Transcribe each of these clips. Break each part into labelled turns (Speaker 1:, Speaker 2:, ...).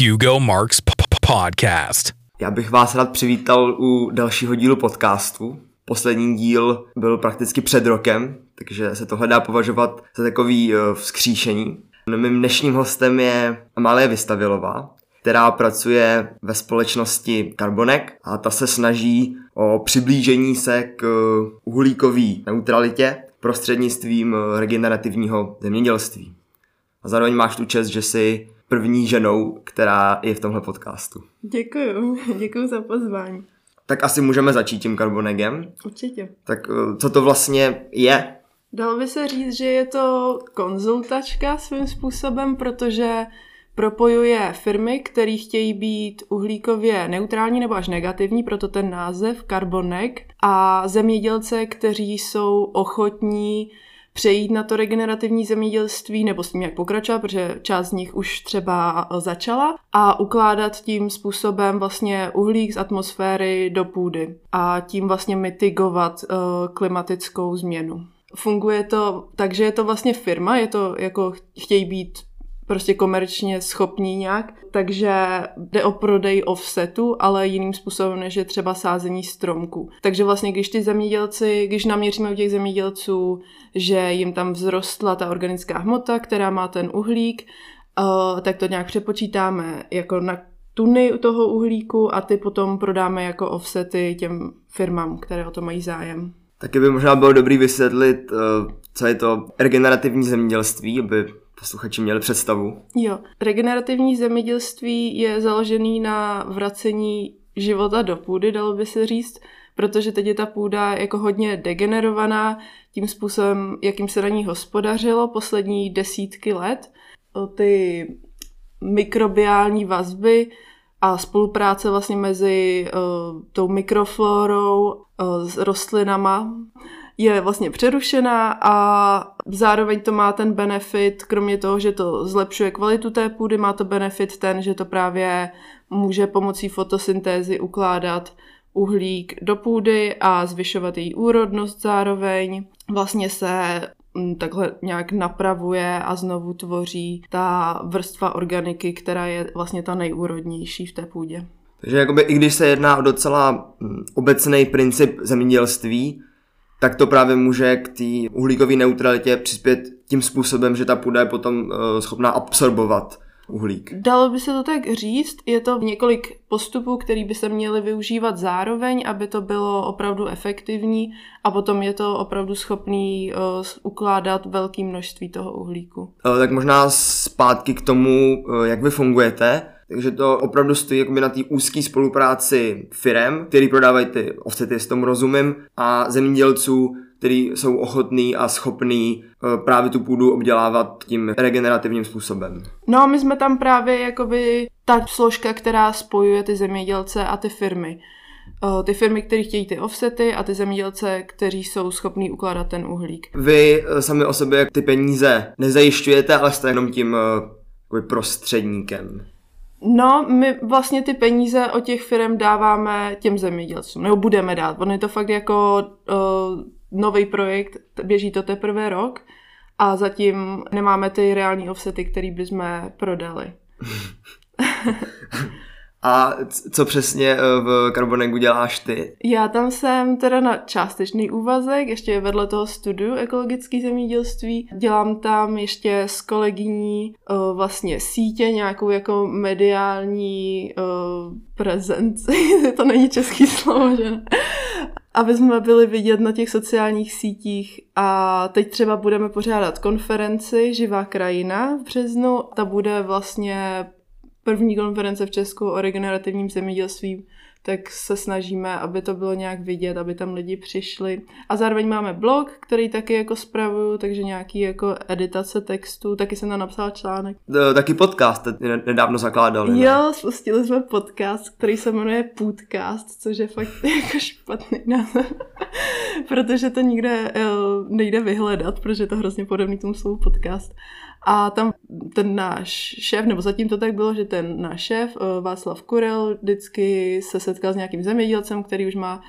Speaker 1: Hugo Marks podcast.
Speaker 2: Já bych vás rád přivítal u dalšího dílu podcastu. Poslední díl byl prakticky před rokem, takže se tohle dá považovat za takový uh, vzkříšení. Mým dnešním hostem je Amálie Vystavilová, která pracuje ve společnosti Carbonek a ta se snaží o přiblížení se k uhlíkové neutralitě prostřednictvím eh, regenerativního zemědělství. A zároveň máš tu čest, že jsi první ženou, která je v tomhle podcastu.
Speaker 3: Děkuju, děkuju za pozvání.
Speaker 2: Tak asi můžeme začít tím karbonegem.
Speaker 3: Určitě.
Speaker 2: Tak eh, co to vlastně je?
Speaker 3: Dalo by se říct, že je to konzultačka svým způsobem, protože propojuje firmy, které chtějí být uhlíkově neutrální nebo až negativní, proto ten název Carbonek, a zemědělce, kteří jsou ochotní přejít na to regenerativní zemědělství nebo s tím jak pokračovat, protože část z nich už třeba začala a ukládat tím způsobem vlastně uhlík z atmosféry do půdy a tím vlastně mitigovat uh, klimatickou změnu. Funguje to tak, že je to vlastně firma, je to jako chtějí být prostě komerčně schopní nějak, takže jde o prodej offsetu, ale jiným způsobem než je třeba sázení stromků. Takže vlastně, když ty zemědělci, když naměříme u těch zemědělců, že jim tam vzrostla ta organická hmota, která má ten uhlík, uh, tak to nějak přepočítáme jako na tuny toho uhlíku a ty potom prodáme jako offsety těm firmám, které o to mají zájem.
Speaker 2: Taky by možná bylo dobrý vysvětlit, uh, co je to regenerativní zemědělství, aby posluchači měli představu.
Speaker 3: Jo, regenerativní zemědělství je založený na vracení života do půdy, dalo by se říct, protože teď je ta půda jako hodně degenerovaná tím způsobem, jakým se na ní hospodařilo poslední desítky let. Ty mikrobiální vazby a spolupráce vlastně mezi uh, tou mikroflorou, uh, s rostlinama je vlastně přerušená a zároveň to má ten benefit, kromě toho, že to zlepšuje kvalitu té půdy, má to benefit ten, že to právě může pomocí fotosyntézy ukládat uhlík do půdy a zvyšovat její úrodnost zároveň. Vlastně se mm, takhle nějak napravuje a znovu tvoří ta vrstva organiky, která je vlastně ta nejúrodnější v té půdě.
Speaker 2: Takže jakoby, i když se jedná o docela mm, obecný princip zemědělství, tak to právě může k té uhlíkové neutralitě přispět tím způsobem, že ta půda je potom uh, schopná absorbovat uhlík.
Speaker 3: Dalo by se to tak říct, je to několik postupů, které by se měly využívat zároveň, aby to bylo opravdu efektivní a potom je to opravdu schopný uh, ukládat velké množství toho uhlíku.
Speaker 2: Uh, tak možná zpátky k tomu, jak vy fungujete. Takže to opravdu stojí jakoby na té úzké spolupráci firem, který prodávají ty offsety, s tomu rozumím, a zemědělců, který jsou ochotní a schopní uh, právě tu půdu obdělávat tím regenerativním způsobem.
Speaker 3: No a my jsme tam právě jakoby ta složka, která spojuje ty zemědělce a ty firmy. Uh, ty firmy, které chtějí ty offsety a ty zemědělce, kteří jsou schopní ukládat ten uhlík.
Speaker 2: Vy uh, sami o sobě ty peníze nezajišťujete, ale jste jenom tím prostředníkem.
Speaker 3: No, my vlastně ty peníze od těch firm dáváme těm zemědělcům, nebo budeme dát. On je to fakt jako uh, nový projekt, běží to teprve rok a zatím nemáme ty reální offsety, které bychom prodali.
Speaker 2: A co přesně eh, v Carbonegu děláš ty?
Speaker 3: Já tam jsem teda na částečný úvazek, ještě vedle toho studiu ekologické zemědělství. Dělám tam ještě s kolegyní uh, vlastně sítě, nějakou jako mediální uh, prezenci. to není český slovo, že ne? aby jsme byli vidět na těch sociálních sítích. A teď třeba budeme pořádat konferenci Živá krajina v březnu. Ta bude vlastně první konference v Česku o regenerativním zemědělství, tak se snažíme, aby to bylo nějak vidět, aby tam lidi přišli. A zároveň máme blog, který taky jako spravuju, takže nějaký jako editace textu, taky jsem tam napsala článek.
Speaker 2: Taky podcast nedávno zakládali.
Speaker 3: Ne? Jo, spustili jsme podcast, který se jmenuje Podcast, což je fakt jako špatný název, protože to nikde eh, nejde vyhledat, protože je to hrozně podobný tomu slovu podcast. A tam ten náš šéf, nebo zatím to tak bylo, že ten náš šéf, eh, Václav Kurel, vždycky se setkal s nějakým zemědělcem, který už má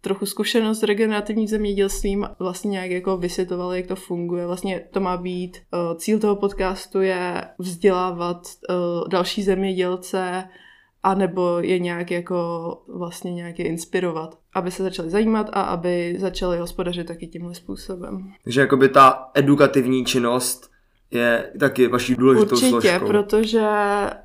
Speaker 3: trochu zkušenost s regenerativním zemědělstvím, vlastně nějak jako vysvětlovali, jak to funguje. Vlastně to má být, uh, cíl toho podcastu je vzdělávat uh, další zemědělce, a nebo je nějak jako vlastně nějak je inspirovat, aby se začali zajímat a aby začali hospodařit taky tímhle způsobem.
Speaker 2: Takže jakoby ta edukativní činnost je taky vaší důležitou
Speaker 3: Určitě,
Speaker 2: složkou.
Speaker 3: protože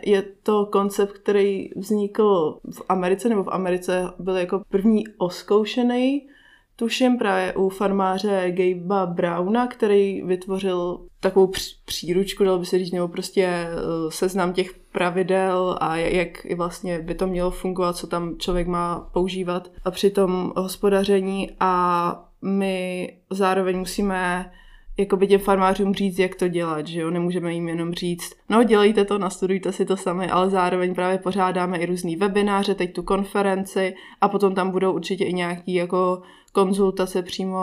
Speaker 3: je to koncept, který vznikl v Americe, nebo v Americe byl jako první oskoušený, tuším právě u farmáře Gabea Browna, který vytvořil takovou příručku, dalo by se říct, nebo prostě eh, seznam těch pravidel a jak vlastně by to mělo fungovat, co tam člověk má používat a při tom hospodaření a my zároveň musíme jakoby těm farmářům říct, jak to dělat, že jo, nemůžeme jim jenom říct, no dělejte to, nastudujte si to sami, ale zároveň právě pořádáme i různý webináře, teď tu konferenci a potom tam budou určitě i nějaký jako konzultace přímo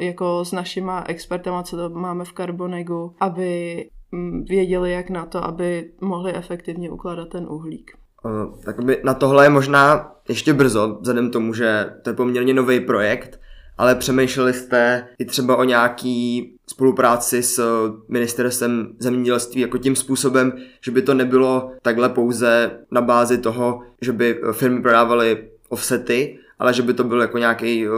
Speaker 3: jako s našima expertama, co to máme v Carbonegu, aby mm, věděli, jak na to, aby mohli efektivně ukládat ten uhlík.
Speaker 2: Tak na tohle je možná ještě brzo, vzhledem tomu, že to je poměrně nový projekt, ale přemýšleli jste i třeba o nějaký spolupráci s ministerstvem zemědělství jako tím způsobem, že by to nebylo takhle pouze na bázi toho, že by firmy prodávaly offsety, ale že by to byl jako nějaký uh,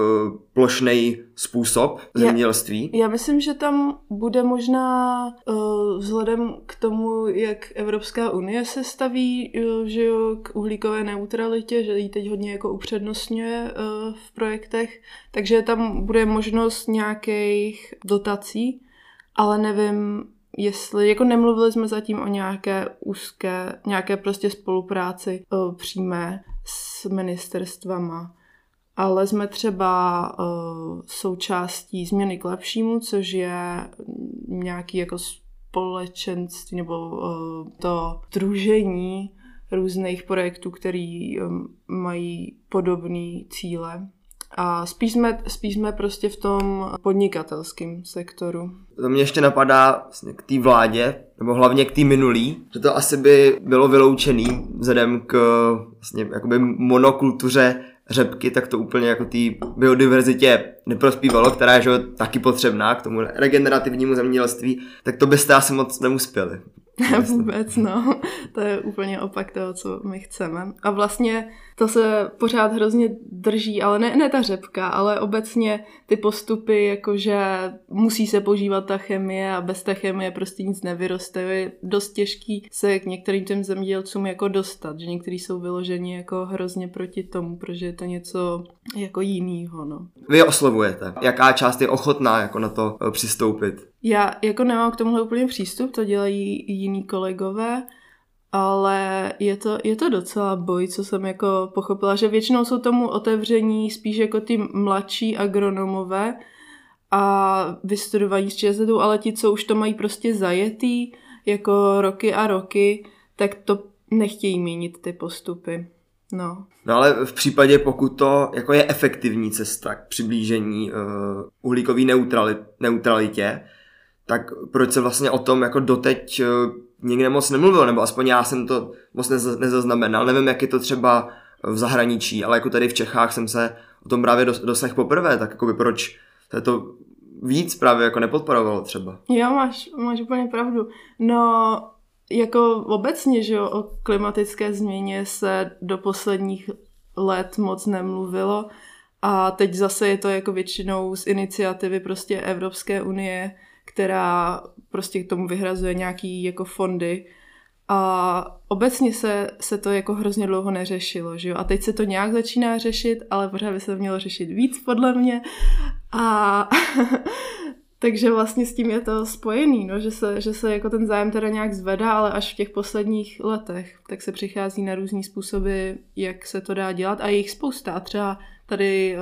Speaker 2: plošný způsob zemědělství.
Speaker 3: Já, já myslím, že tam bude možná uh, vzhledem k tomu, jak Evropská unie se staví uh, že jo, k uhlíkové neutralitě, že ji teď hodně jako upřednostňuje uh, v projektech, takže tam bude možnost nějakých dotací, ale nevím, jestli, jako nemluvili jsme zatím o nějaké úzké, nějaké prostě spolupráci uh, přímé s ministerstvama ale jsme třeba uh, součástí změny k lepšímu, což je nějaký jako společenství nebo uh, to družení různých projektů, který um, mají podobné cíle. A spíš jsme, spíš jsme prostě v tom podnikatelském sektoru.
Speaker 2: To mě ještě napadá vlastně k té vládě, nebo hlavně k té minulý, že to asi by bylo vyloučený vzhledem k vlastně jakoby monokultuře řepky, tak to úplně jako té biodiverzitě neprospívalo, která je že, taky potřebná k tomu regenerativnímu zemědělství, tak to byste asi moc neuspěli.
Speaker 3: Vůbec, no. To je úplně opak toho, co my chceme. A vlastně to se pořád hrozně drží, ale ne, ne ta řepka, ale obecně ty postupy, jakože musí se používat ta chemie a bez té chemie prostě nic nevyroste. Je dost těžký se k některým těm zemědělcům jako dostat, že někteří jsou vyloženi jako hrozně proti tomu, protože je to něco jako jinýho, no.
Speaker 2: Vy oslovujete. Jaká část je ochotná jako na to eh, přistoupit?
Speaker 3: Já jako nemám k tomuhle úplně přístup, to dělají jiní kolegové, ale je to, je to docela boj, co jsem jako pochopila, že většinou jsou tomu otevření spíš jako ty mladší agronomové a vystudovaní s ČSZ, ale ti, co už to mají prostě zajetý jako roky a roky, tak to nechtějí měnit ty postupy. No.
Speaker 2: No ale v případě, pokud to jako je efektivní cesta k přiblížení uh, uhlíkové neutralit, neutralitě, tak proč se vlastně o tom jako doteď uh, nikde moc nemluvil, nebo aspoň já jsem to moc nezaznamenal. Nevím, jak je to třeba v zahraničí, ale jako tady v Čechách jsem se o tom právě dosah poprvé, tak jako by proč se to víc právě jako nepodporovalo třeba.
Speaker 3: Jo, máš, máš úplně pravdu. No, jako obecně, že jo, o klimatické změně se do posledních let moc nemluvilo a teď zase je to jako většinou z iniciativy prostě Evropské unie, která prostě k tomu vyhrazuje nějaký jako fondy a obecně se, se to jako hrozně dlouho neřešilo, že jo? A teď se to nějak začíná řešit, ale pořád by se to mělo řešit víc, podle mě. A takže vlastně s tím je to spojený, no, že, se, že se jako ten zájem teda nějak zvedá, ale až v těch posledních letech, tak se přichází na různý způsoby, jak se to dá dělat a je jich spousta. Třeba tady eh,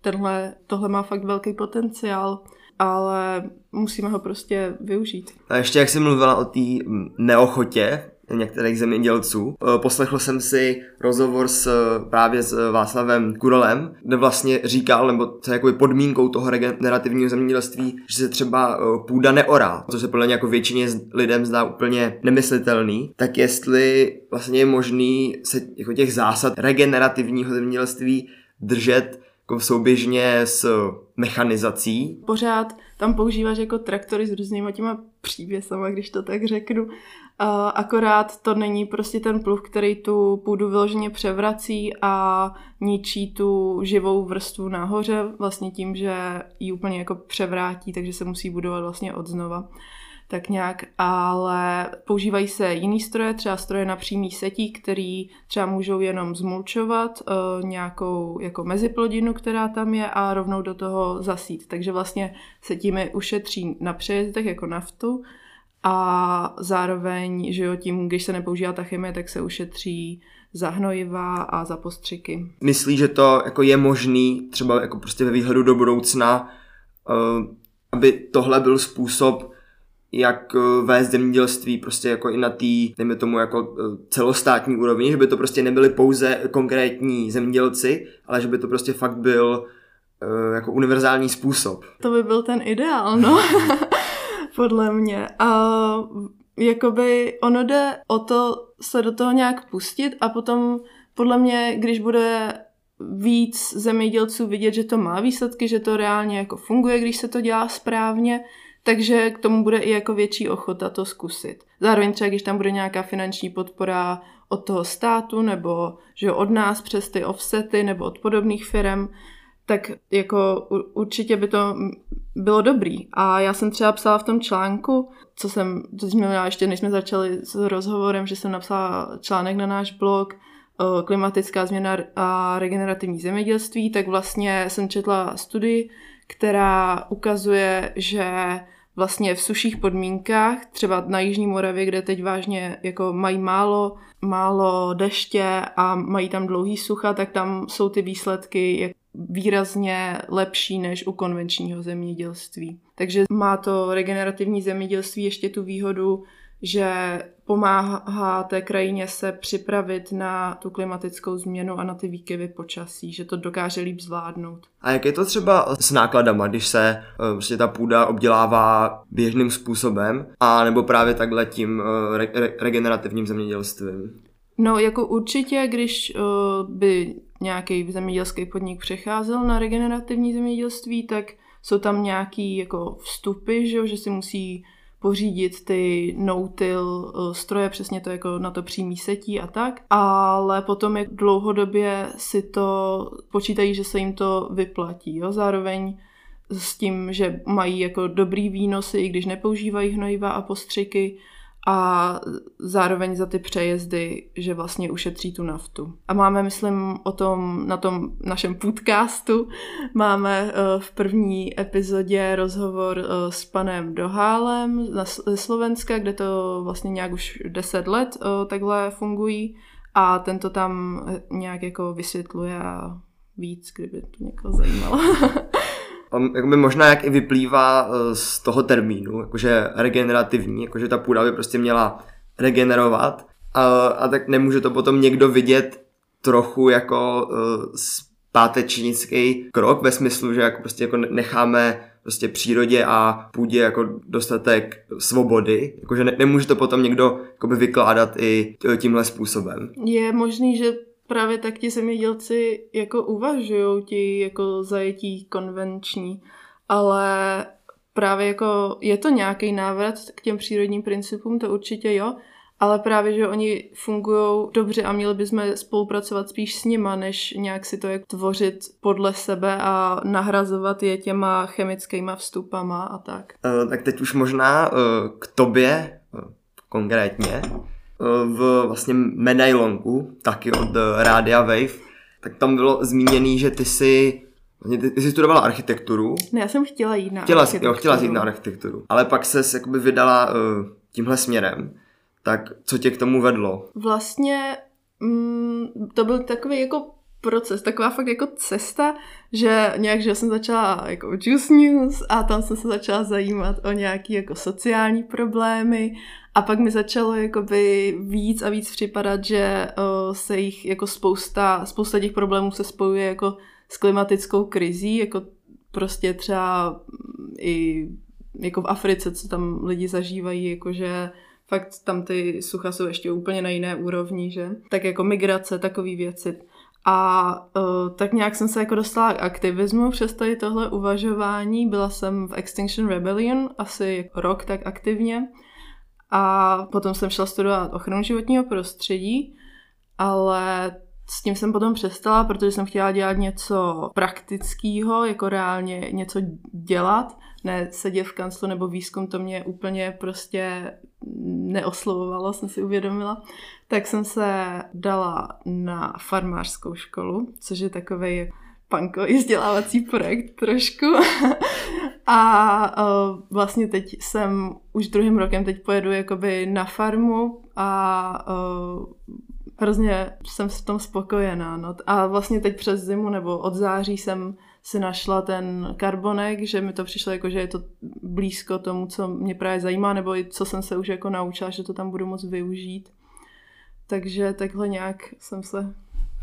Speaker 3: tenhle, tohle má fakt velký potenciál ale musíme ho prostě využít.
Speaker 2: A ještě jak jsi mluvila o té neochotě některých zemědělců. E, poslechl jsem si rozhovor s právě s Václavem Kurolem, kde vlastně říkal, nebo co je podmínkou toho regenerativního zemědělství, že se třeba půda neorá, což se podle mě jako většině lidem zdá úplně nemyslitelný, tak jestli vlastně je možný se jako těch zásad regenerativního zemědělství držet jako souběžně s mechanizací.
Speaker 3: Pořád tam používáš jako traktory s různýma těma přívěsama, když to tak řeknu. Akorát to není prostě ten pluh, který tu půdu vyloženě převrací a ničí tu živou vrstvu nahoře vlastně tím, že ji úplně jako převrátí, takže se musí budovat vlastně od znova tak nějak, ale používají se jiný stroje, třeba stroje na přímý setí, který třeba můžou jenom zmulčovat uh, nějakou jako meziplodinu, která tam je a rovnou do toho zasít. Takže vlastně se tím ušetří na přejezdech jako naftu a zároveň, že jo, tím, když se nepoužívá ta chemie, tak se ušetří za hnojiva a za postřiky.
Speaker 2: Myslí, že to jako je možný třeba jako prostě ve výhledu do budoucna, uh, aby tohle byl způsob, jak eh, vést zemědělství prostě jako i na té, dejme tomu jako eh, celostátní úrovni, že by to prostě nebyly pouze konkrétní zemědělci, ale že by to prostě fakt byl uh, jako univerzální způsob.
Speaker 3: To by byl ten ideál, no. Podle mě. A jakoby ono jde o to se do toho nějak pustit a potom podle mě, když bude víc zemědělců vidět, že to má výsledky, že to reálně jako funguje, když se to dělá správně, takže k tomu bude i jako větší ochota to zkusit. Zároveň třeba, když tam bude nějaká finanční podpora od toho státu nebo že od nás přes ty offsety nebo od podobných firm, tak jako určitě by to bylo dobrý. A já jsem třeba psala v tom článku, co jsem, to jsme měla ještě, než jsme začali s rozhovorem, že jsem napsala článek na náš blog, klimatická změna a regenerativní zemědělství, tak vlastně jsem četla studii, která ukazuje, že vlastně v suších podmínkách, třeba na Jižní Moravě, kde teď vážně jako mají málo, málo deště a mají tam dlouhý sucha, tak tam jsou ty výsledky výrazně lepší než u konvenčního zemědělství. Takže má to regenerativní zemědělství ještě tu výhodu, že pomáhá té krajině se připravit na tu klimatickou změnu a na ty výkyvy počasí, že to dokáže líp zvládnout.
Speaker 2: A jak je to třeba s nákladama, když se eh, prostě ta půda obdělává běžným způsobem, a nebo právě takhle tím eh, re- re- regenerativním zemědělstvím?
Speaker 3: No, jako určitě, když uh, by nějaký zemědělský podnik přecházel na regenerativní zemědělství, tak jsou tam nějaký jako vstupy, že, že si musí pořídit ty no-till stroje, přesně to jako na to přímý setí a tak, ale potom jak dlouhodobě si to počítají, že se jim to vyplatí. Jo? Zároveň s tím, že mají jako dobrý výnosy, i když nepoužívají hnojiva a postřiky, a zároveň za ty přejezdy, že vlastně ušetří tu naftu. A máme, myslím, o tom na tom našem podcastu, máme eh, v první epizodě rozhovor eh, s panem Dohálem ze Slovenska, kde to vlastně nějak už 10 let eh, takhle fungují a tento tam nějak jako vysvětluje víc, kdyby to někoho zajímalo.
Speaker 2: jakoby možná jak i vyplývá eh, z toho termínu, jakože regenerativní, jakože ta půda by prostě měla regenerovat a, a tak nemůže to potom někdo vidět trochu jako uh, zpátečnický krok ve smyslu, že jako prostě jako necháme prostě přírodě a půdě jako dostatek svobody, jakože ne, nemůže to potom někdo jakoby vykládat i tímhle způsobem.
Speaker 3: Je možný, že právě tak ti zemědělci jako uvažují ti jako zajetí konvenční, ale právě jako je to nějaký návrat k těm přírodním principům, to určitě jo, ale právě, že oni fungují dobře a měli bychom spolupracovat spíš s nima, než nějak si to jak tvořit podle sebe a nahrazovat je těma chemickýma vstupama a tak.
Speaker 2: Uh, tak teď už možná uh, k tobě uh, konkrétně v vlastně medailonku, taky od eh, Rádia Wave, tak tam bylo zmíněný, že ty jsi Ty, ty jsi studovala architekturu.
Speaker 3: Ne, já jsem chtěla jít na
Speaker 2: chtěla, architekturu. Jo, chtěla jít na architekturu. Ale pak se jakoby vydala uh, tímhle směrem. Tak co tě k tomu vedlo?
Speaker 3: Vlastně mm, to byl takový jako proces, taková fakt jako cesta, že nějak, že jsem začala jako Juice News a tam jsem se začala zajímat o nějaký jako sociální problémy a pak mi začalo jakoby víc a víc připadat, že uh, se jich jako spousta, spousta těch problémů se spojuje jako s klimatickou krizí, jako prostě třeba i jako v Africe, co tam lidi zažívají, jakože fakt tam ty sucha jsou ještě úplně na jiné úrovni, že? Tak jako migrace, takové věci. A uh, tak nějak jsem se jako dostala k aktivismu přes tady tohle uvažování. Byla jsem v Extinction Rebellion asi rok tak aktivně. A potom jsem šla studovat ochranu životního prostředí, ale s tím jsem potom přestala, protože jsem chtěla dělat něco praktického, jako reálně něco dělat, ne sedět v kanclu nebo výzkum, to mě úplně prostě neoslovovalo, jsem si uvědomila. Tak jsem se dala na farmářskou školu, což je takový punkový vzdělávací projekt trošku. a uh, vlastně teď jsem už druhým rokem teď pojedu jakoby na farmu a uh, hrozně jsem v tom spokojená. No. A vlastně teď přes zimu nebo od září jsem si našla ten karbonek, že mi to přišlo jako, že je to blízko tomu, co mě právě zajímá, nebo i co jsem se už jako naučila, že to tam budu moc využít. Takže takhle nějak jsem se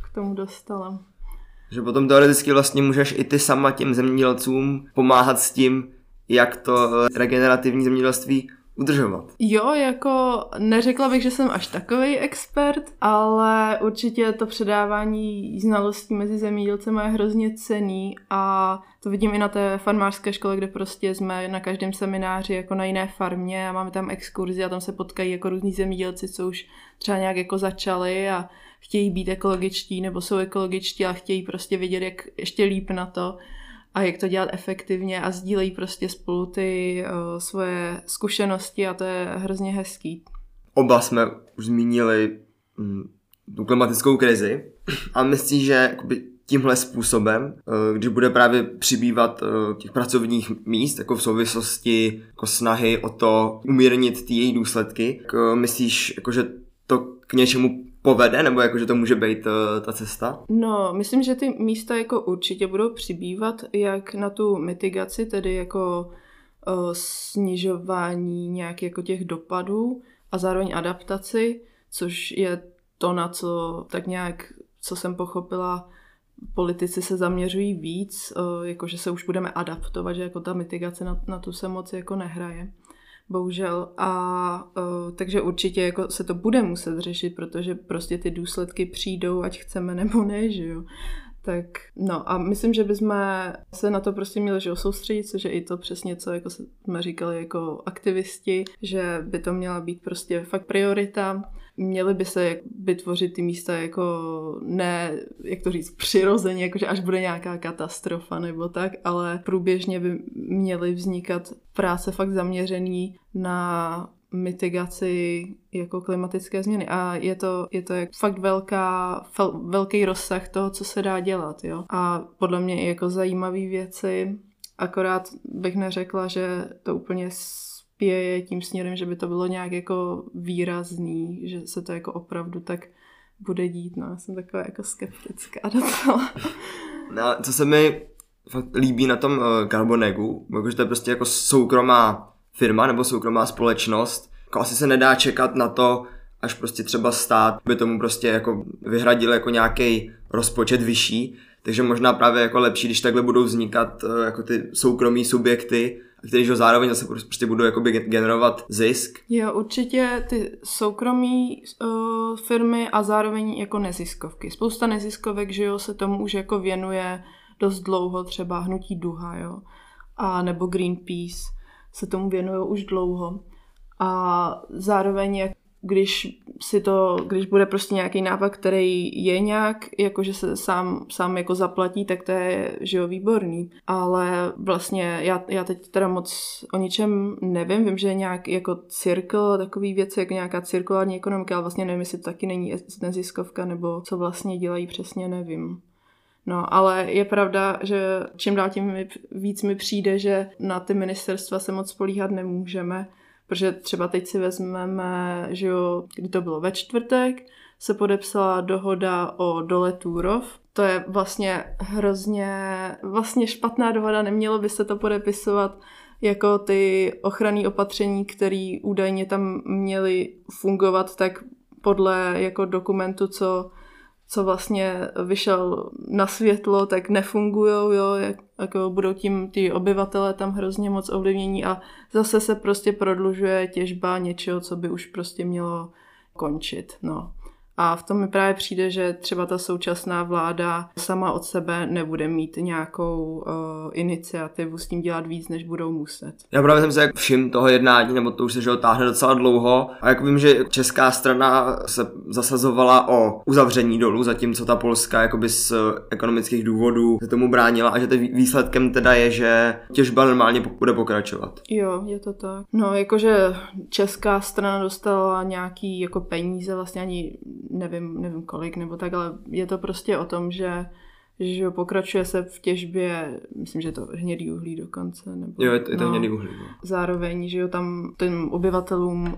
Speaker 3: k tomu dostala.
Speaker 2: Že potom teoreticky vlastně můžeš i ty sama těm zemědělcům pomáhat s tím, jak to regenerativní zemědělství udržovat.
Speaker 3: Jo, jako neřekla bych, že jsem až takový expert, ale určitě to předávání znalostí mezi zemědělcem je hrozně cený a to vidím i na té farmářské škole, kde prostě jsme na každém semináři jako na jiné farmě a máme tam exkurzi a tam se potkají jako různí zemědělci, co už třeba nějak jako začali a chtějí být ekologičtí nebo jsou ekologičtí a chtějí prostě vědět, jak ještě líp na to a jak to dělat efektivně a sdílejí prostě spolu ty uh, svoje zkušenosti a to je hrozně hezký.
Speaker 2: Oba jsme už zmínili hm, tu klimatickou krizi a myslím, že tímhle způsobem, uh, když bude právě přibývat uh, těch pracovních míst, jako v souvislosti jako snahy o to umírnit ty její důsledky, myslíš, jako, že to k něčemu povede, nebo jako, že to může být uh, ta cesta?
Speaker 3: No, myslím, že ty místa jako určitě budou přibývat, jak na tu mitigaci, tedy jako uh, snižování nějakých jako těch dopadů a zároveň adaptaci, což je to, na co tak nějak, co jsem pochopila, politici se zaměřují víc, uh, jakože se už budeme adaptovat, že jako ta mitigace na, na tu se moc jako nehraje bohužel. A uh, takže určitě jako se to bude muset řešit, protože prostě ty důsledky přijdou, ať chceme nebo ne, že jo. Tak no a myslím, že bychom se na to prostě měli že soustředit, což je i to přesně, co jako jsme říkali jako aktivisti, že by to měla být prostě fakt priorita. Měly by se vytvořit ty místa jako ne, jak to říct, přirozeně, jakože až bude nějaká katastrofa nebo tak, ale průběžně by měly vznikat práce fakt zaměřený na mitigaci jako klimatické změny. A je to, je to fakt velká, fel, velký rozsah toho, co se dá dělat. Jo? A podle mě i jako zajímavé věci, akorát bych neřekla, že to úplně spěje tím směrem, že by to bylo nějak jako výrazný, že se to jako opravdu tak bude dít. No, já jsem taková jako skeptická do toho.
Speaker 2: No, co se mi fakt líbí na tom uh, Carbonegu, že to je prostě jako soukromá firma nebo soukromá společnost, jako asi se nedá čekat na to, až prostě třeba stát by tomu prostě jako vyhradil jako nějaký rozpočet vyšší, takže možná právě jako lepší, když takhle budou vznikat uh, jako ty soukromí subjekty, který že zároveň zase prostě budou jakoby generovat zisk.
Speaker 3: Jo, určitě ty soukromí uh, firmy a zároveň jako neziskovky. Spousta neziskovek, že jo, se tomu už jako věnuje dost dlouho, třeba Hnutí Duha, jo, a nebo Greenpeace se tomu věnují už dlouho. A zároveň jak když si to, když bude prostě nějaký nápad, který je nějak, jakože se sám, sám jako zaplatí, tak to je, že jo, výborný. Ale vlastně já, já teď teda moc o ničem nevím, vím, že je nějak jako cirkl, takový věci, jako nějaká cirkulární ekonomika, ale vlastně nevím, jestli to taky není neziskovka, nebo co vlastně dělají, přesně nevím. No, ale je pravda, že čím dál tím víc mi přijde, že na ty ministerstva se moc spolíhat nemůžeme, Protože třeba teď si vezmeme, že jo, kdy to bylo ve čtvrtek, se podepsala dohoda o dole Túrov. To je vlastně hrozně, vlastně špatná dohoda, nemělo by se to podepisovat jako ty ochranné opatření, které údajně tam měly fungovat, tak podle jako dokumentu, co co vlastně vyšel na světlo, tak nefungují, jo, jak, jako budou tím ty obyvatele tam hrozně moc ovlivnění a zase se prostě prodlužuje těžba něčeho, co by už prostě mělo končit, no. A v tom mi právě přijde, že třeba ta současná vláda sama od sebe nebude mít nějakou uh, iniciativu s tím dělat víc, než budou muset.
Speaker 2: Já právě jsem se jak všim toho jednání, nebo to už se že táhne docela dlouho. A jak vím, že česká strana se zasazovala o uzavření dolů, zatímco ta polská jakoby z ekonomických důvodů se tomu bránila a že výsledkem teda je, že těžba normálně bude pokračovat.
Speaker 3: Jo, je to tak. No, jakože česká strana dostala nějaký jako peníze, vlastně ani nevím, nevím kolik nebo tak, ale je to prostě o tom, že že pokračuje se v těžbě, myslím, že je to hnědý uhlí dokonce. Nebo,
Speaker 2: jo, je to, je to no, hnědý uhlí. No.
Speaker 3: Zároveň, že jo, tam těm obyvatelům uh,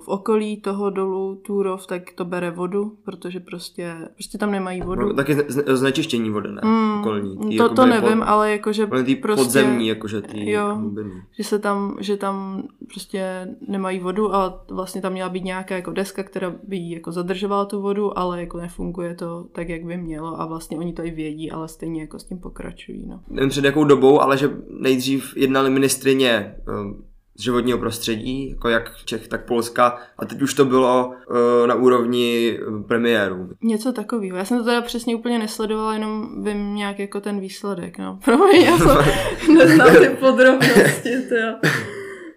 Speaker 3: v okolí toho dolu Túrov, tak to bere vodu, protože prostě, prostě tam nemají vodu. No,
Speaker 2: taky znečištění vody, ne? Mm,
Speaker 3: Okolní. Tý, to, to nevím, pod, ale jakože
Speaker 2: prostě... Podzemní, jakože tý
Speaker 3: jo, hlubiny. že se tam, že tam prostě nemají vodu a vlastně tam měla být nějaká jako deska, která by jako zadržovala tu vodu, ale jako nefunguje to tak, jak by mělo a vlastně oni to i vědí vědí, ale stejně jako s tím pokračují. No.
Speaker 2: Nevím před jakou dobou, ale že nejdřív jednali ministrině um, z životního prostředí, jako jak Čech, tak Polska, a teď už to bylo uh, na úrovni uh, premiérů.
Speaker 3: Něco takového. Já jsem to teda přesně úplně nesledovala, jenom vím nějak jako ten výsledek, no. Promiň, já jsem neznám ty podrobnosti, to,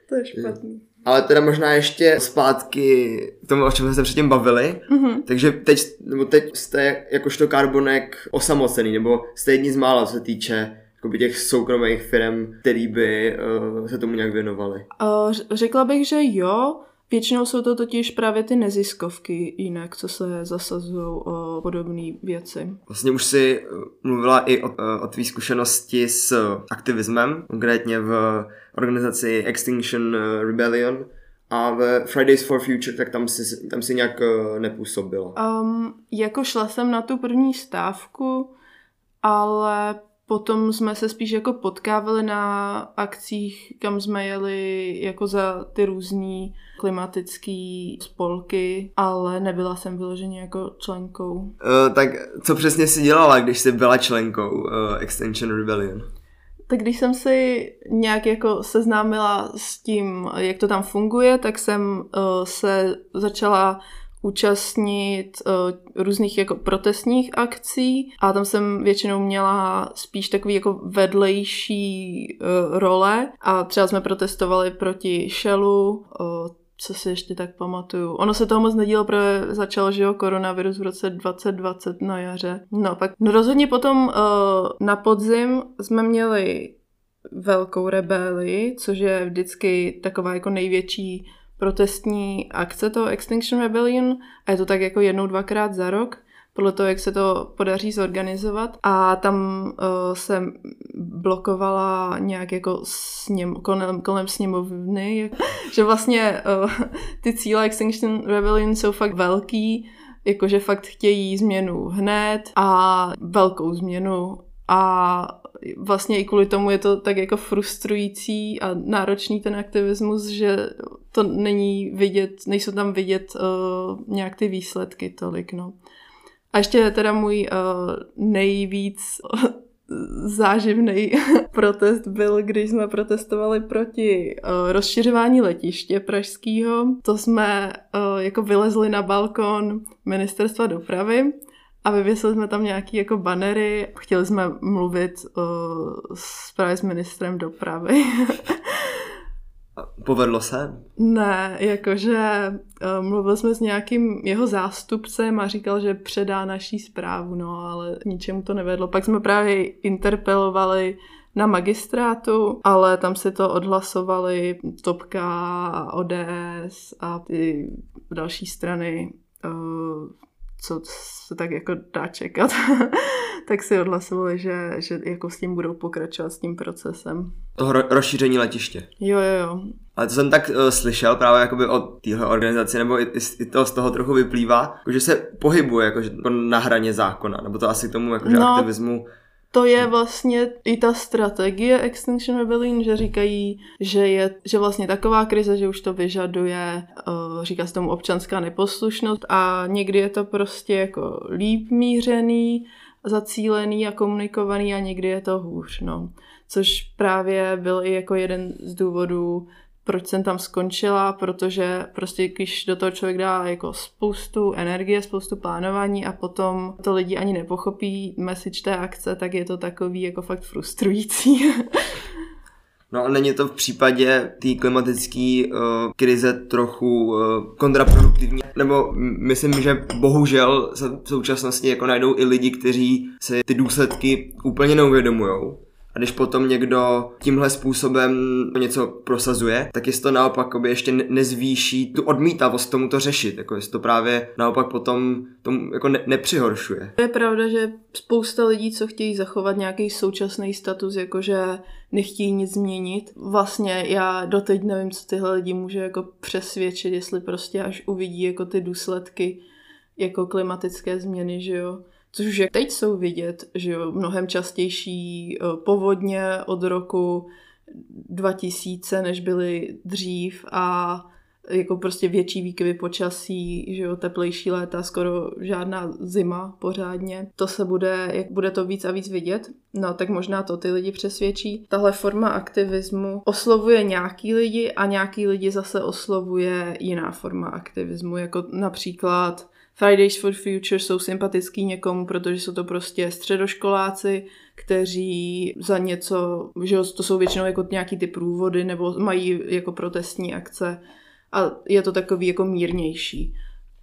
Speaker 3: to je špatný.
Speaker 2: Ale teda možná ještě zpátky k tomu, o čem jsme se předtím bavili. Mm-hmm. Takže teď, nebo teď jste jakožto karbonek osamocený, nebo jste jedni z mála, co se týče jakoby těch soukromých firm, který by uh, se tomu nějak věnovali.
Speaker 3: Uh, řekla bych, že jo. Většinou jsou to totiž právě ty neziskovky jinak, co se zasazují o podobné věci.
Speaker 2: Vlastně už si eh, mluvila i o, o tvý zkušenosti s aktivismem, konkrétně v organizaci Extinction Rebellion a ve Fridays for Future, tak tam si, tam si nějak nepůsobila.
Speaker 3: Um, jako šla jsem na tu první stávku, ale Potom jsme se spíš jako potkávali na akcích, kam jsme jeli jako za ty různý klimatické spolky, ale nebyla jsem vyloženě jako členkou. Uh,
Speaker 2: tak co přesně si dělala, když jsi byla členkou uh, Extension Rebellion?
Speaker 3: Tak když jsem si nějak jako seznámila s tím, jak to tam funguje, tak jsem uh, se začala účastnit uh, různých jako protestních akcí a tam jsem většinou měla spíš takový jako vedlejší uh, role a třeba jsme protestovali proti Shellu, uh, co si ještě tak pamatuju. Ono se toho moc nedělo, protože začal, že jo, koronavirus v roce 2020 na jaře. No pak, no rozhodně potom uh, na podzim jsme měli velkou rebeli, což je vždycky taková jako největší protestní akce toho Extinction Rebellion a je to tak jako jednou, dvakrát za rok podle toho, jak se to podaří zorganizovat. A tam uh, se blokovala nějak jako sněm, kolem, kolem sněmovny, že vlastně uh, ty cíle Extinction Rebellion jsou fakt velký, jakože fakt chtějí změnu hned a velkou změnu a vlastně i kvůli tomu je to tak jako frustrující a náročný ten aktivismus, že to není vidět, nejsou tam vidět uh, nějak ty výsledky tolik, no. A ještě teda můj uh, nejvíc záživný protest byl, když jsme protestovali proti uh, rozšiřování letiště pražského. To jsme uh, jako vylezli na balkon ministerstva dopravy a vyvěsili jsme tam nějaký jako banery. Chtěli jsme mluvit uh, s, právě s ministrem dopravy.
Speaker 2: Povedlo se?
Speaker 3: Ne, jakože uh, mluvili jsme s nějakým jeho zástupcem a říkal, že předá naší zprávu, no ale ničemu to nevedlo. Pak jsme právě interpelovali na magistrátu, ale tam si to odhlasovali Topka ODS a ty další strany uh, co se tak jako dá čekat, tak si odhlasovali, že, že jako s tím budou pokračovat s tím procesem.
Speaker 2: Toho ro- rozšíření letiště.
Speaker 3: Jo, jo, jo.
Speaker 2: Ale to jsem tak uh, slyšel právě jakoby od téhle organizace, nebo i, i, to z toho trochu vyplývá, jako, že se pohybuje jako, že, jako na hraně zákona, nebo to asi k tomu jako, že no, aktivismu
Speaker 3: to je vlastně i ta strategie Extinction Rebellion, že říkají, že je že vlastně taková krize, že už to vyžaduje, uh, říká se tomu občanská neposlušnost a někdy je to prostě jako líp mířený, zacílený a komunikovaný a někdy je to hůř, no. Což právě byl i jako jeden z důvodů, proč jsem tam skončila, protože prostě když do toho člověk dá jako spoustu energie, spoustu plánování a potom to lidi ani nepochopí message té akce, tak je to takový jako fakt frustrující.
Speaker 2: No a není to v případě té klimatické uh, krize trochu uh, kontraproduktivní? Nebo myslím, že bohužel se v současnosti jako najdou i lidi, kteří si ty důsledky úplně neuvědomují když potom někdo tímhle způsobem něco prosazuje, tak jestli to naopak ještě nezvýší tu odmítavost tomu to řešit, jako jestli to právě naopak potom tomu jako ne- nepřihoršuje.
Speaker 3: Je pravda, že spousta lidí, co chtějí zachovat nějaký současný status, jakože nechtějí nic změnit. Vlastně já doteď nevím, co tyhle lidi může jako přesvědčit, jestli prostě až uvidí jako ty důsledky jako klimatické změny, že jo což už jak teď jsou vidět, že mnohem častější eh, povodně od roku 2000, než byly dřív a jako prostě větší výkyvy počasí, že jo, teplejší léta, skoro žádná zima pořádně. To se bude, jak bude to víc a víc vidět, no tak možná to ty lidi přesvědčí. Tahle forma aktivismu oslovuje nějaký lidi a nějaký lidi zase oslovuje jiná forma aktivismu, jako například Fridays for Future jsou sympatický někomu, protože jsou to prostě středoškoláci, kteří za něco, že to jsou většinou jako nějaký ty průvody nebo mají jako protestní akce a je to takový jako mírnější.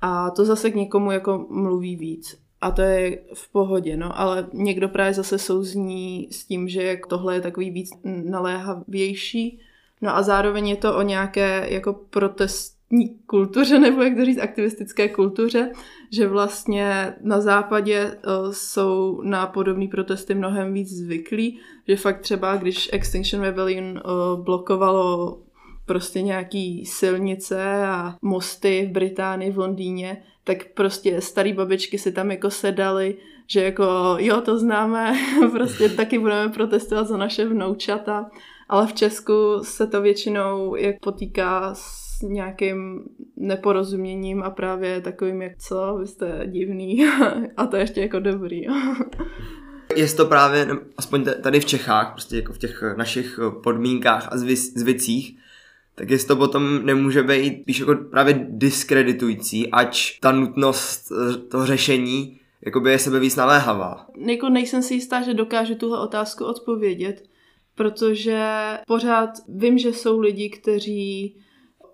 Speaker 3: A to zase k někomu jako mluví víc. A to je v pohodě, no, ale někdo právě zase souzní s tím, že tohle je takový víc naléhavější. No a zároveň je to o nějaké jako protest kultuře, nebo jak to říct, aktivistické kultuře, že vlastně na západě uh, jsou na podobné protesty mnohem víc zvyklí, že fakt třeba, když Extinction Rebellion uh, blokovalo prostě nějaký silnice a mosty v Británii, v Londýně, tak prostě starý babičky si tam jako sedali, že jako jo, to známe, prostě taky budeme protestovat za naše vnoučata, ale v Česku se to většinou jak potýká s nějakým neporozuměním a právě takovým, jak co, vy jste divný a to je ještě jako dobrý.
Speaker 2: je to právě, aspoň tady v Čechách, prostě jako v těch našich podmínkách a zvicích, tak jestli to potom nemůže být víš, jako právě diskreditující, ač ta nutnost eh, toho řešení jakoby je sebe víc naléhavá.
Speaker 3: Jako nejsem si jistá, že dokážu tuhle otázku odpovědět, protože pořád vím, že jsou lidi, kteří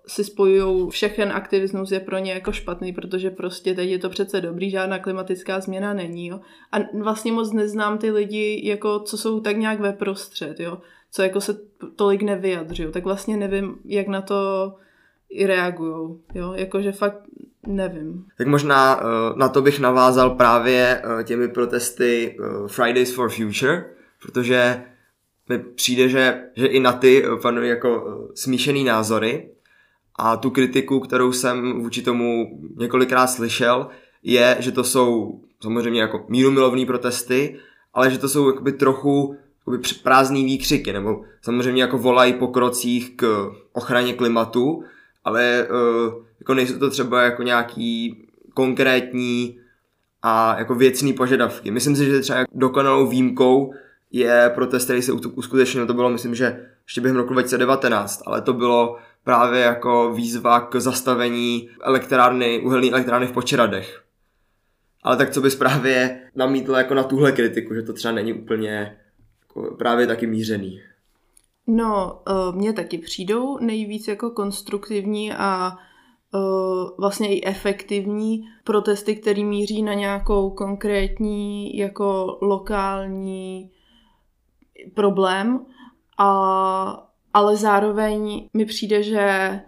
Speaker 3: si spojují všechen aktivismus je pro ně jako špatný, protože prostě teď je to přece dobrý, žádná klimatická změna není, jo. A vlastně moc neznám ty lidi, jako co jsou tak nějak ve prostřed, jo. Co jako se tolik nevyjadřují, tak vlastně nevím, jak na to reagují, jo. Jakože fakt nevím.
Speaker 2: Tak možná uh, na to bych navázal právě uh, těmi protesty uh, Fridays for Future, protože mi přijde, že, že i na ty panují jako smíšený názory a tu kritiku, kterou jsem vůči tomu několikrát slyšel, je, že to jsou samozřejmě jako mírumilovní protesty, ale že to jsou jakoby trochu jakoby prázdný výkřiky, nebo samozřejmě jako volají po krocích k ochraně klimatu, ale uh, jako nejsou to třeba jako nějaký konkrétní a jako věcný požadavky. Myslím si, že třeba dokonalou výjimkou je protest, který se uskutečnil, to bylo myslím, že ještě během roku 2019, ale to bylo právě jako výzva k zastavení elektrárny, uhelné elektrárny v Počeradech. Ale tak co bys právě namítl jako na tuhle kritiku, že to třeba není úplně jako právě taky mířený?
Speaker 3: No, uh, mně taky přijdou nejvíc jako konstruktivní a uh, vlastně i efektivní protesty, které míří na nějakou konkrétní jako lokální problém a ale zároveň mi přijde, že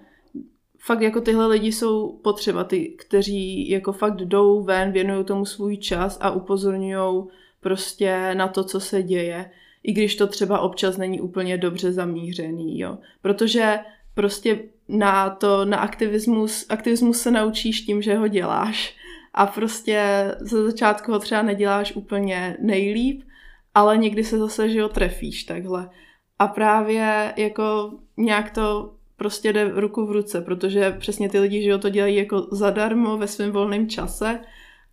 Speaker 3: fakt jako tyhle lidi jsou potřeba, ty, kteří jako fakt jdou ven, věnují tomu svůj čas a upozorňují prostě na to, co se děje, i když to třeba občas není úplně dobře zamířený, jo. Protože prostě na to, na aktivismus, aktivismus se naučíš tím, že ho děláš a prostě ze začátku ho třeba neděláš úplně nejlíp, ale někdy se zase, že ho trefíš takhle. A právě jako nějak to prostě jde ruku v ruce, protože přesně ty lidi, že to dělají jako zadarmo ve svém volném čase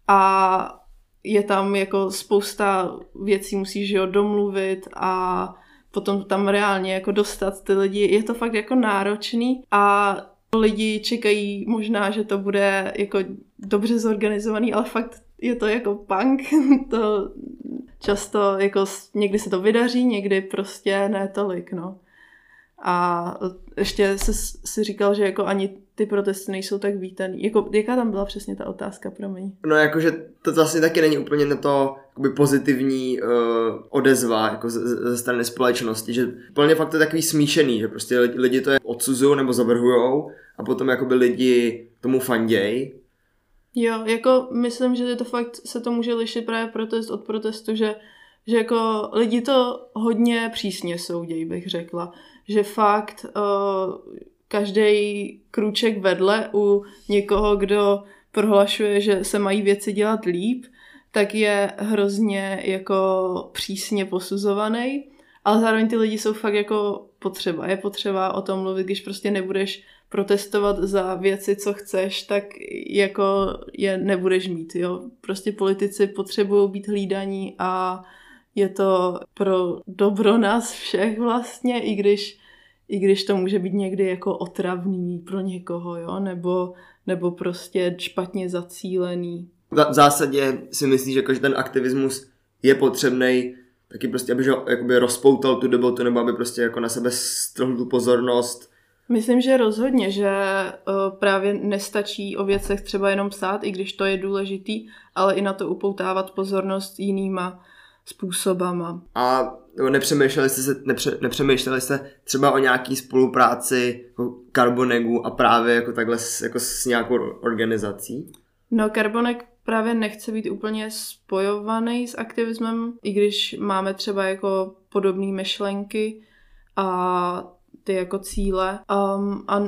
Speaker 3: a je tam jako spousta věcí, musíš jo domluvit a potom tam reálně jako dostat ty lidi, je to fakt jako náročný a lidi čekají možná, že to bude jako dobře zorganizovaný, ale fakt je to jako punk, to často jako někdy se to vydaří, někdy prostě ne tolik, no. A ještě se, si říkal, že jako ani ty protesty nejsou tak vítaný. Jako, jaká tam byla přesně ta otázka, promiň?
Speaker 2: No jakože to vlastně taky není úplně na to jakoby pozitivní uh, odezva jako ze, ze strany společnosti, že plně fakt to je takový smíšený, že prostě lidi, to je odsuzují nebo zavrhujou a potom jakoby lidi tomu fanděj.
Speaker 3: Jo, jako myslím, že to fakt se to může lišit právě protest od protestu, že, že jako lidi to hodně přísně soudějí, bych řekla. Že fakt uh, každý krůček vedle u někoho, kdo prohlašuje, že se mají věci dělat líp, tak je hrozně jako přísně posuzovaný. Ale zároveň ty lidi jsou fakt jako potřeba. Je potřeba o tom mluvit, když prostě nebudeš protestovat za věci, co chceš, tak jako je nebudeš mít, jo. Prostě politici potřebují být hlídaní a je to pro dobro nás všech vlastně, i když i když to může být někdy jako otravný pro někoho, jo, nebo, nebo prostě špatně zacílený.
Speaker 2: V zásadě si myslíš, jako, že ten aktivismus je potřebný taky prostě, aby že, jakoby rozpoutal tu debatu, nebo aby prostě jako na sebe strhl tu pozornost.
Speaker 3: Myslím, že rozhodně, že uh, právě nestačí o věcech třeba jenom psát, i když to je důležitý, ale i na to upoutávat pozornost jinýma způsobama.
Speaker 2: A nepřemýšleli jste, se, nepře, nepřemýšleli jste třeba o nějaký spolupráci jako Carbonegu a právě jako takhle s, jako s nějakou organizací?
Speaker 3: No Carbonek právě nechce být úplně spojovaný s aktivismem, i když máme třeba jako podobné myšlenky a ty jako cíle um, a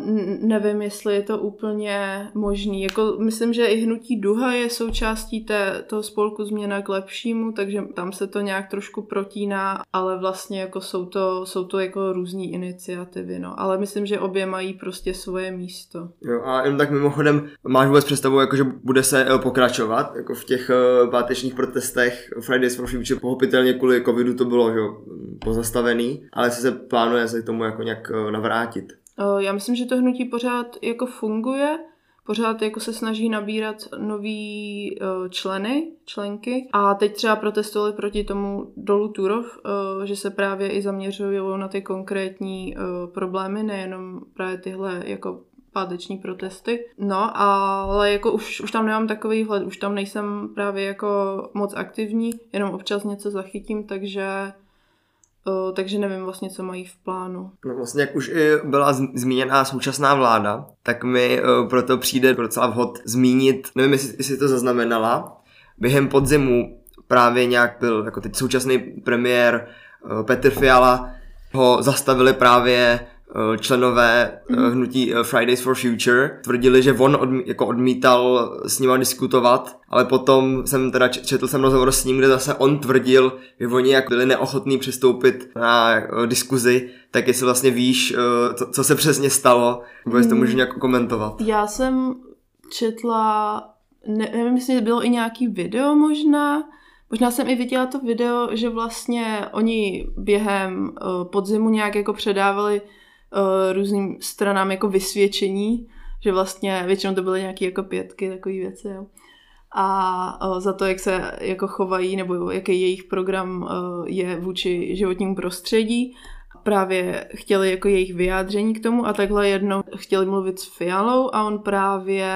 Speaker 3: nevím, jestli je to úplně možný. Jako myslím, že i hnutí Duha je součástí té, toho spolku změna k lepšímu, takže tam se to nějak trošku protíná, ale vlastně jako jsou to, jsou to jako různé iniciativy, no. Ale myslím, že obě mají prostě svoje místo.
Speaker 2: Jo, a jenom tak mimochodem, máš vůbec představu, jako, že bude se eh, pokračovat jako v těch uh, pátečních protestech Fridays for Future, pochopitelně kvůli covidu to bylo že, pozastavený, ale se plánuje se k tomu jako nějak nějak eh, navrátit?
Speaker 3: Eh, já myslím, že to hnutí pořád jako funguje, pořád jako se snaží nabírat nový uh, členy, členky a teď třeba protestovali proti tomu dolu Turov, že se právě i zaměřují na ty konkrétní problémy, nejenom právě tyhle jako páteční protesty. No, ale jako už, už tam nemám takový hled, už tam nejsem právě jako moc aktivní, jenom občas něco zachytím, takže Takže nevím vlastně, co mají v plánu.
Speaker 2: No vlastně, jak už byla zmíněná současná vláda, tak mi o, proto přijde docela vhod zmínit, nevím, jestli, jestli to zaznamenala, během podzimu právě nějak byl jako teď současný premiér o, Petr Fiala, ho zastavili právě členové mm. hnutí eh, Fridays for Future tvrdili, že on odmí, jako odmítal s nima diskutovat, ale potom jsem teda četl jsem rozhovor s ním, kde zase on tvrdil, že oni jak byli neochotní přistoupit na diskuzi, tak jestli vlastně víš, co, co se přesně stalo, nebo jestli to můžu nějak komentovat.
Speaker 3: Já jsem četla, ne, nevím, jestli bylo i nějaký video možná, Možná jsem i viděla to video, že vlastně oni během podzimu nějak jako předávali uh, různým stranám jako vysvědčení, že vlastně většinou to byly nějaké jako pětky, takové věci, jo. A uh, za to, jak se jako chovají, nebo jaký jejich program uh, je vůči životnímu prostředí. Právě chtěli jako jejich vyjádření k tomu a takhle jednou chtěli mluvit s Fialou a on právě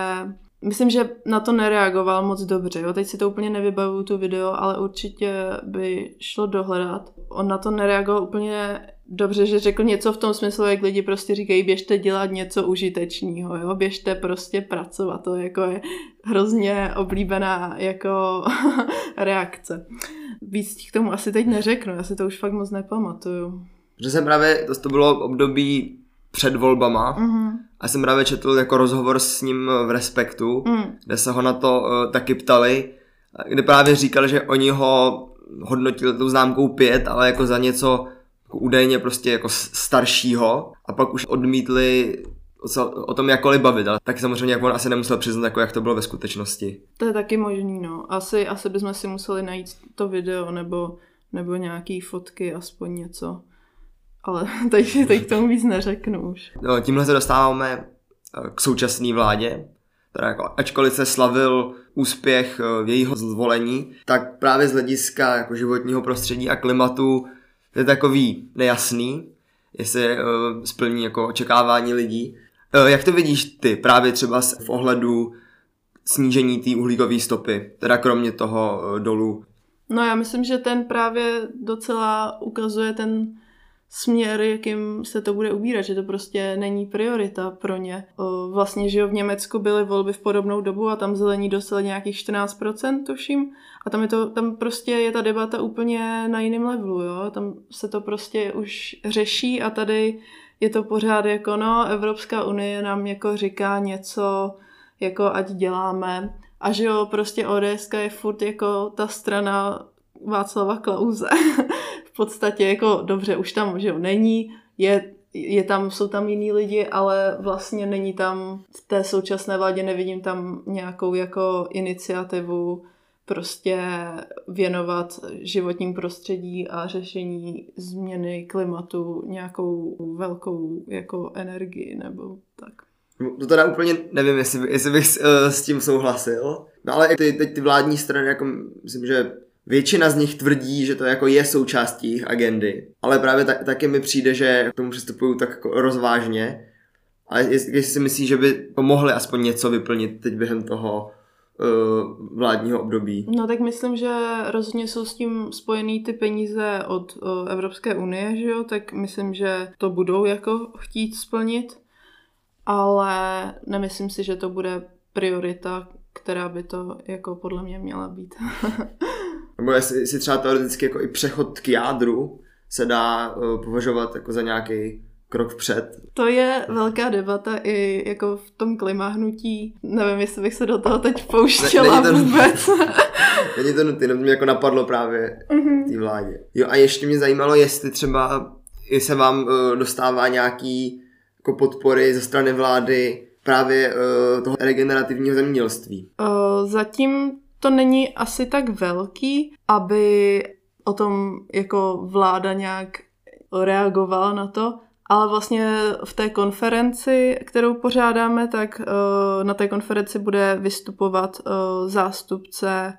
Speaker 3: Myslím, že na to nereagoval moc dobře. Jo? Teď si to úplně nevybavuju, tu video, ale určitě by šlo dohledat. On na to nereagoval úplně dobře, že řekl něco v tom smyslu, jak lidi prostě říkají, běžte dělat něco užitečného, jo? běžte prostě pracovat. To jako je hrozně oblíbená jako reakce. Víc k tomu asi teď neřeknu, já si to už fakt moc nepamatuju.
Speaker 2: Že jsem právě, to, to bylo období před volbama mm-hmm. a jsem právě četl jako rozhovor s ním v Respektu, mm. kde se ho na to uh, taky ptali, kde právě říkal, že oni ho hodnotili tou známkou pět, ale jako za něco jako údajně prostě jako staršího a pak už odmítli o, tom jakkoliv bavit, ale tak samozřejmě jak on asi nemusel přiznat, jako jak to bylo ve skutečnosti.
Speaker 3: To je taky možný, no. Asi, asi bychom si museli najít to video nebo, nebo nějaký fotky, aspoň něco Ale teď, teď k tomu víc neřeknu už.
Speaker 2: No, tímhle se dostáváme eh, k současné vládě, teda jako, ačkoliv se slavil úspěch eh, v jejího zvolení, tak právě z hlediska jako životního prostředí a klimatu je takový nejasný, jestli uh, splní jako očekávání lidí. Uh, jak to vidíš ty právě třeba v ohledu snížení té uhlíkové stopy, teda kromě toho uh, dolů?
Speaker 3: No já myslím, že ten právě docela ukazuje ten směr, jakým se to bude ubírat, že to prostě není priorita pro ně. Vlastně, že jo, v Německu byly volby v podobnou dobu a tam zelení dostali nějakých 14%, tuším. A tam je to, tam prostě je ta debata úplně na jiném levelu, jo. Tam se to prostě už řeší a tady je to pořád jako, no, Evropská unie nám jako říká něco, jako ať děláme. A že jo, prostě ODS je furt jako ta strana Václava Klauze. podstatě jako dobře, už tam, že není, je, je tam, jsou tam jiní lidi, ale vlastně není tam v té současné vládě, nevidím tam nějakou jako iniciativu prostě věnovat životním prostředí a řešení změny klimatu nějakou velkou jako energii nebo tak.
Speaker 2: No, to teda úplně nevím, jestli, jestli bych s, uh, s tím souhlasil. No ale ty, teď ty vládní strany, jako myslím, že Většina z nich tvrdí, že to jako je součástí jejich agendy, ale právě tak, taky mi přijde, že k tomu přistupují tak jako rozvážně. A jestli si myslí, že by pomohli aspoň něco vyplnit teď během toho uh, vládního období.
Speaker 3: No tak myslím, že rozhodně jsou s tím spojený ty peníze od uh, Evropské unie, že jo, tak myslím, že to budou jako chtít splnit, ale nemyslím si, že to bude priorita, která by to jako podle mě měla být.
Speaker 2: nebo jestli, jestli třeba teoreticky jako i přechod k jádru se dá uh, považovat jako za nějaký krok vpřed.
Speaker 3: To je velká debata i jako v tom klimahnutí. Nevím, jestli bych se do toho teď pouštěla ne, není to
Speaker 2: vůbec. není to nutné, mě jako napadlo právě mm-hmm. té vládě. Jo a ještě mě zajímalo, jestli třeba se vám uh, dostává nějaký jako podpory ze strany vlády právě uh, toho regenerativního zemědělství.
Speaker 3: Uh, zatím to není asi tak velký, aby o tom jako vláda nějak reagovala na to, ale vlastně v té konferenci, kterou pořádáme, tak uh, na té konferenci bude vystupovat uh, zástupce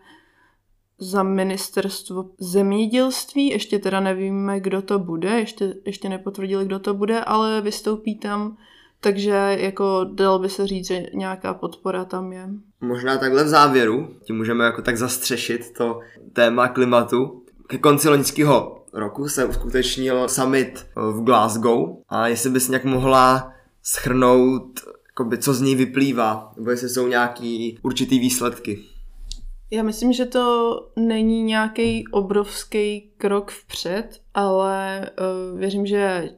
Speaker 3: za ministerstvo zemědělství. Ještě teda nevíme, kdo to bude, ještě, ještě nepotvrdili, kdo to bude, ale vystoupí tam takže jako dalo by se říct, že nějaká podpora tam je.
Speaker 2: Možná takhle v závěru, tím můžeme jako tak zastřešit to téma klimatu. Ke konci loňského roku se uskutečnil summit v Glasgow a jestli bys nějak mohla schrnout, jakoby, co z něj vyplývá, nebo jestli jsou nějaký určitý výsledky.
Speaker 3: Já myslím, že to není nějaký obrovský krok vpřed, ale uh, věřím, že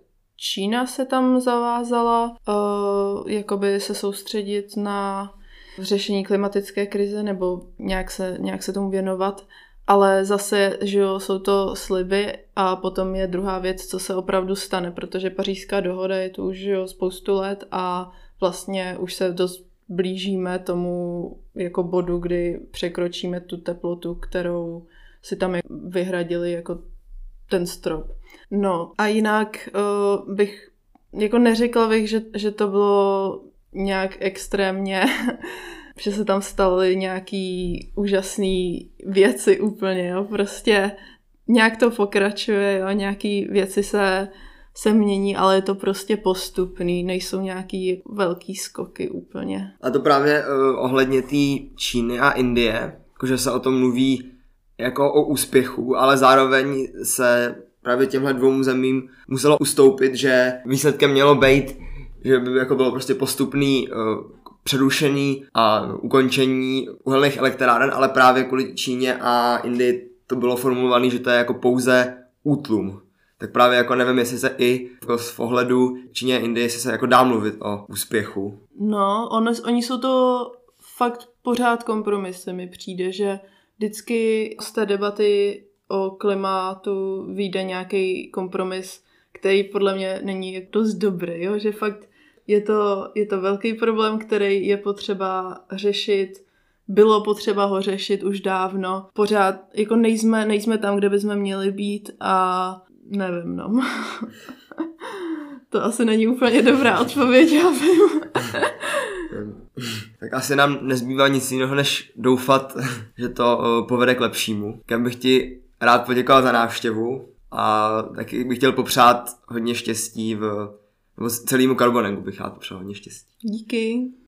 Speaker 3: Čína se tam zavázala uh, jakoby se soustředit na řešení klimatické krize nebo nějak se, nějak se tomu věnovat. Ale zase, že jo, jsou to sliby a potom je druhá věc, co se opravdu stane, protože pařížská dohoda je tu už že jo, spoustu let a vlastně už se dost blížíme tomu jako bodu, kdy překročíme tu teplotu, kterou si tam vyhradili jako ten strop. No a jinak uh, bych, jako neřekla bych, že, že to bylo nějak extrémně, že se tam staly nějaký úžasné věci úplně, jo, prostě nějak to pokračuje, jo, nějaký věci se, se mění, ale je to prostě postupný, nejsou nějaký velký skoky úplně.
Speaker 2: A to právě uh, ohledně té Číny a Indie, jakože se o tom mluví jako o úspěchu, ale zároveň se právě těmhle dvou zemím muselo ustoupit, že výsledkem mělo být, že by jako bylo prostě postupný uh, přerušení a ukončení uhelných elektráren, ale právě kvůli Číně a Indii to bylo formulované, že to je jako pouze útlum. Tak právě jako nevím, jestli se i jako z pohledu Číně a Indie, se jako dá mluvit o úspěchu.
Speaker 3: No, on, oni jsou to fakt pořád kompromisy. Mi přijde, že vždycky z té debaty o klimatu vyjde nějaký kompromis, který podle mě není dost dobrý, jo? že fakt je to, je to velký problém, který je potřeba řešit, bylo potřeba ho řešit už dávno. Pořád jako nejsme, nejsme tam, kde bychom měli být a nevím, no. To asi není úplně dobrá odpověď, já vím.
Speaker 2: tak asi nám nezbývá nic jiného, než doufat, že to uh, povede k lepšímu. Kam bych ti rád poděkoval za návštěvu a taky bych chtěl popřát hodně štěstí v nebo celému Carbonego bych rád popřál hodně štěstí.
Speaker 3: Díky.